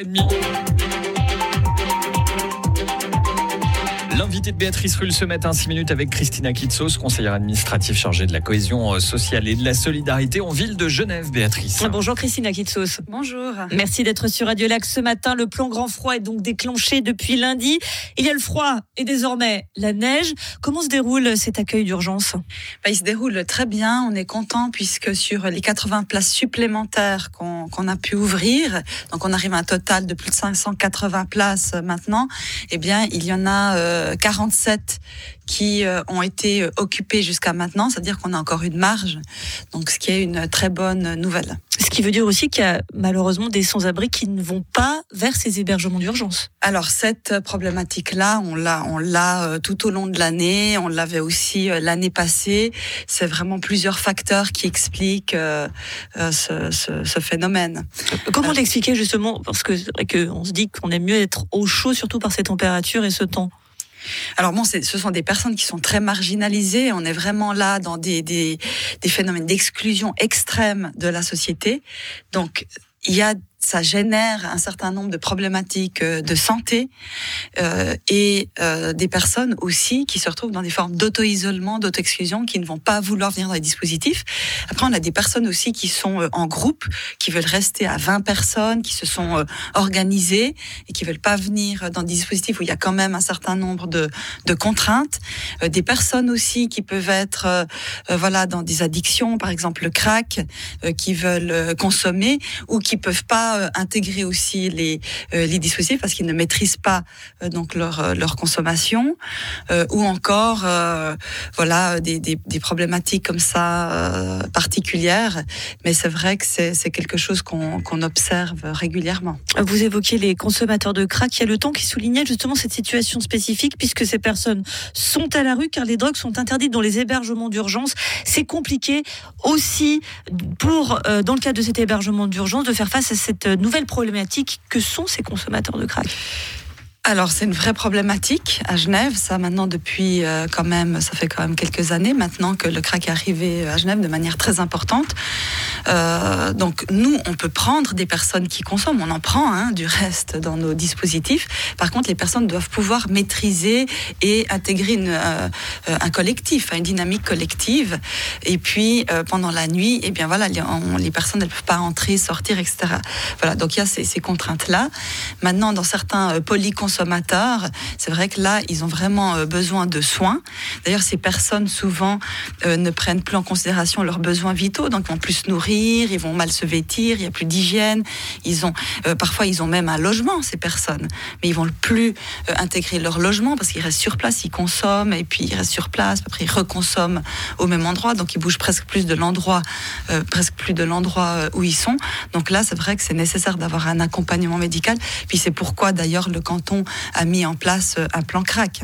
É demi L'invité de Béatrice Rulle ce matin, 6 minutes avec Christina Kitsos, conseillère administrative chargée de la cohésion euh, sociale et de la solidarité en ville de Genève, Béatrice. Bonjour Christina Kitsos. Bonjour. Merci d'être sur Radio Lac ce matin. Le plan grand froid est donc déclenché depuis lundi. Il y a le froid et désormais la neige. Comment se déroule cet accueil d'urgence? Bah, Il se déroule très bien. On est content puisque sur les 80 places supplémentaires qu'on a pu ouvrir, donc on arrive à un total de plus de 580 places maintenant, eh bien il y en a... Euh, 47 qui euh, ont été euh, occupés jusqu'à maintenant, c'est-à-dire qu'on a encore une marge, donc ce qui est une très bonne nouvelle. Ce qui veut dire aussi qu'il y a malheureusement des sans-abri qui ne vont pas vers ces hébergements d'urgence. Alors cette problématique-là, on l'a, on l'a euh, tout au long de l'année, on l'avait aussi l'année passée. C'est vraiment plusieurs facteurs qui expliquent ce, ce, ce, phénomène. Comment l'expliquer justement? Parce que c'est vrai qu'on se dit qu'on aime mieux être au chaud, surtout par ces températures et ce temps. Alors bon, ce sont des personnes qui sont très marginalisées. On est vraiment là dans des, des, des phénomènes d'exclusion extrême de la société. Donc il y a ça génère un certain nombre de problématiques euh, de santé euh, et euh, des personnes aussi qui se retrouvent dans des formes d'auto-isolement, d'auto-exclusion, qui ne vont pas vouloir venir dans les dispositifs. Après, on a des personnes aussi qui sont euh, en groupe, qui veulent rester à 20 personnes, qui se sont euh, organisées et qui veulent pas venir dans des dispositifs où il y a quand même un certain nombre de, de contraintes. des personnes aussi qui peuvent être voilà dans des addictions, par exemple le crack, qui veulent consommer ou qui peuvent pas euh, intégrer aussi les, euh, les dispositifs parce qu'ils ne maîtrisent pas euh, donc leur, leur consommation ou encore voilà des, des, problématiques comme ça particulières. Mais c'est vrai que c'est quelque chose qu'on qu'on observe régulièrement. Vous évoquez les consommateurs de crack. Il y a le temps qui soulignait justement cette situation spécifique puisque ces personnes sont à la rue car les drogues sont interdites dans les hébergements d'urgence. C'est compliqué aussi pour, dans le cadre de cet hébergement d'urgence, de faire face à cette nouvelle problématique que sont ces consommateurs de crack alors c'est une vraie problématique à Genève, ça maintenant depuis euh, quand même, ça fait quand même quelques années maintenant que le crack est arrivé à Genève de manière très importante. Euh, donc nous, on peut prendre des personnes qui consomment, on en prend hein, du reste dans nos dispositifs. Par contre, les personnes doivent pouvoir maîtriser et intégrer euh, un collectif, une dynamique collective. Et puis pendant la nuit, eh bien voilà, les, personnes ne peuvent pas entrer, sortir, etc. Voilà, donc il y a ces, ces contraintes là. Maintenant, dans certains polyconsommateurs c'est vrai que là, ils ont vraiment euh, besoin de soins. D'ailleurs, ces personnes souvent euh, ne prennent plus en considération leurs besoins vitaux, donc vont plus se ils vont mal se vêtir, il y a plus d'hygiène. Ils ont euh, parfois ils ont même un logement ces personnes, mais ils vont plus intégrer leur logement parce qu'ils restent sur place, ils consomment et puis ils restent sur place. Après ils reconsomment au même endroit, donc ils bougent presque plus de l'endroit, presque plus de l'endroit où ils sont. Donc là, c'est vrai que c'est nécessaire d'avoir un accompagnement médical. Puis c'est pourquoi d'ailleurs le canton a mis en place un plan crack.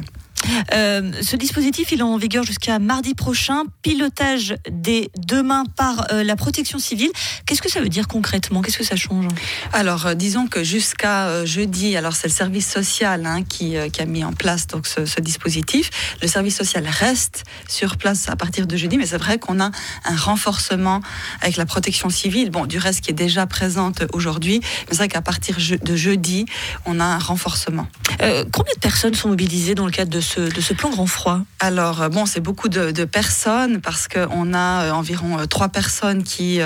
Euh, ce dispositif, il est en vigueur jusqu'à mardi prochain. Pilotage dès demain par euh, la protection civile. Qu'est-ce que ça veut dire concrètement? Qu'est-ce que ça change? Alors, euh, disons que jusqu'à jeudi, alors c'est le service social hein, qui, qui, a mis en place donc ce, ce, dispositif. Le service social reste sur place à partir de jeudi, mais c'est vrai qu'on a un renforcement avec la protection civile. Bon, du reste qui est déjà présente aujourd'hui, mais c'est vrai qu'à partir de jeudi, on a un renforcement. combien de personnes sont mobilisées dans le cadre de ce de ce plan grand froid Alors, euh, bon, c'est beaucoup de, personnes parce qu'on a euh, environ euh, trois personnes qui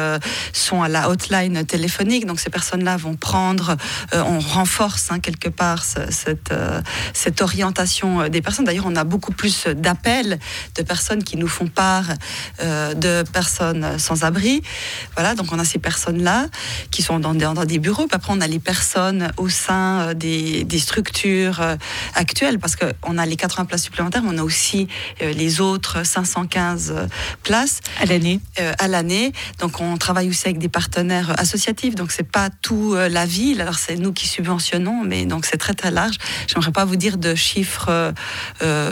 sont à la hotline téléphonique. Donc, ces personnes-là vont prendre, on renforce hein, quelque part cette, orientation des personnes. D'ailleurs, on a beaucoup plus d'appels de personnes qui nous font part de personnes sans abri. Voilà, donc on a ces personnes-là qui sont dans, des bureaux. Après, on a les personnes au sein des, des structures actuelles parce qu'on a les 80 places supplémentaires, on a aussi euh, les autres 515 euh, places à l'année. Euh, à l'année. Donc on travaille aussi avec des partenaires associatifs. Donc c'est pas tout la ville. Alors c'est nous qui subventionnons, mais donc c'est très très large. J'aimerais pas vous dire de chiffres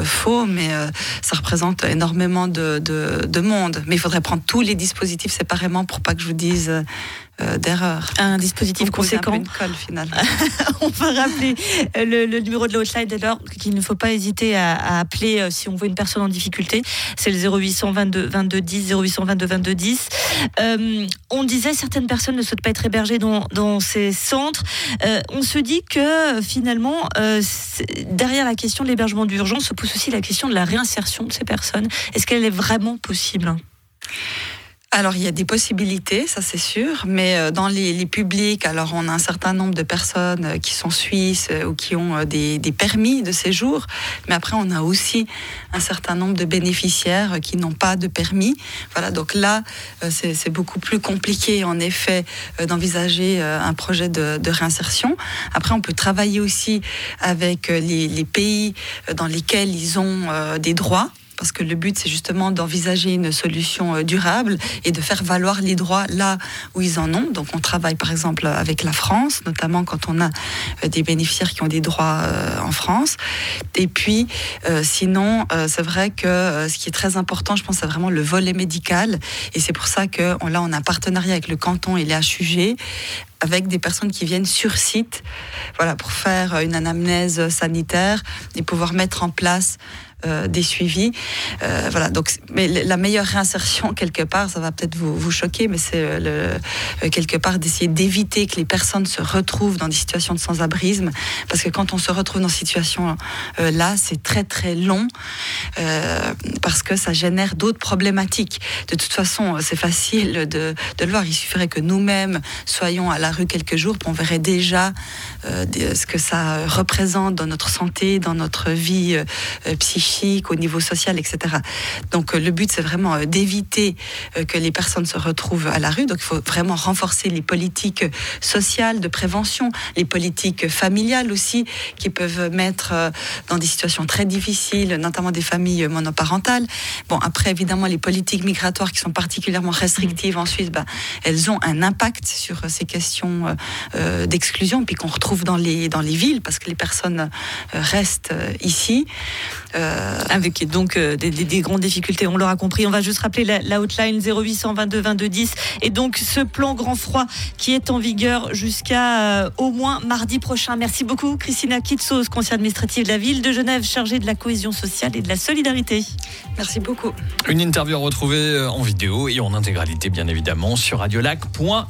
faux, mais ça représente énormément de, de, monde. Mais il faudrait prendre tous les dispositifs séparément pour pas que je vous dise d'erreur. Un dispositif conséquent. Un une colle, finalement. on va rappeler le, numéro de la hotline alors qu'il ne faut pas hésiter à, appeler si on voit une personne en difficulté. C'est le 0800 22 22 10 0800 22 22 10. on disait certaines personnes ne souhaitent pas être hébergées dans, dans ces centres. on se dit que finalement, derrière la question de l'hébergement d'urgence se pose aussi la question de la réinsertion de ces personnes. Est-ce qu'elle est vraiment possible? Alors il y a des possibilités, ça c'est sûr, mais euh, dans les, publics, alors on a un certain nombre de personnes euh, qui sont suisses euh, ou qui ont des, permis de séjour, mais après on a aussi un certain nombre de bénéficiaires qui n'ont pas de permis. Voilà, donc là c'est beaucoup plus compliqué en effet d'envisager un projet de, réinsertion. Après on peut travailler aussi avec les pays dans lesquels ils ont des droits parce que le but, c'est justement d'envisager une solution euh, durable et de faire valoir les droits là où ils en ont. Donc, on travaille par exemple avec la France, notamment quand on a euh, des bénéficiaires qui ont des droits euh, en France. Et puis, sinon, c'est vrai que ce qui est très important, je pense, c'est vraiment le volet médical. Et c'est pour ça que là, on a un partenariat avec le canton et les HUG avec des personnes qui viennent sur site, voilà, pour faire une anamnèse sanitaire et pouvoir mettre en place euh, des suivis. Euh, voilà, donc, mais la meilleure réinsertion, quelque part, ça va peut-être vous, choquer, mais c'est euh, quelque part d'essayer d'éviter que les personnes se retrouvent dans des situations de sans-abrisme. Parce que quand on se retrouve dans cette situation là, c'est très très long parce que ça génère d'autres problématiques. De toute façon, c'est facile de, le voir. Il suffirait que nous-mêmes soyons à la rue quelques jours, on verrait déjà ce que ça représente dans notre santé, dans notre vie psychique au niveau social, etc. Donc euh, le but, c'est vraiment euh, d'éviter euh, que les personnes se retrouvent à la rue. Donc il faut vraiment renforcer les politiques sociales de prévention, les politiques familiales aussi, qui peuvent mettre dans des situations très difficiles, notamment des familles monoparentales. Bon, après, évidemment, les politiques migratoires qui sont particulièrement restrictives en Suisse, bah, elles ont un impact sur ces questions d'exclusion, puis qu'on retrouve dans les, dans les villes, parce que les personnes restent ici. Euh, avec donc euh, des, des, grandes difficultés, on l'aura compris. On va juste rappeler la, hotline 0800 22 22 10 et donc ce plan grand froid qui est en vigueur jusqu'à euh, au moins mardi prochain. Merci beaucoup Christina Kitsos, conseillère administrative de la ville de Genève, chargée de la cohésion sociale et de la solidarité. Merci beaucoup. Une interview retrouvée en vidéo et en intégralité bien évidemment sur radiolac.ca.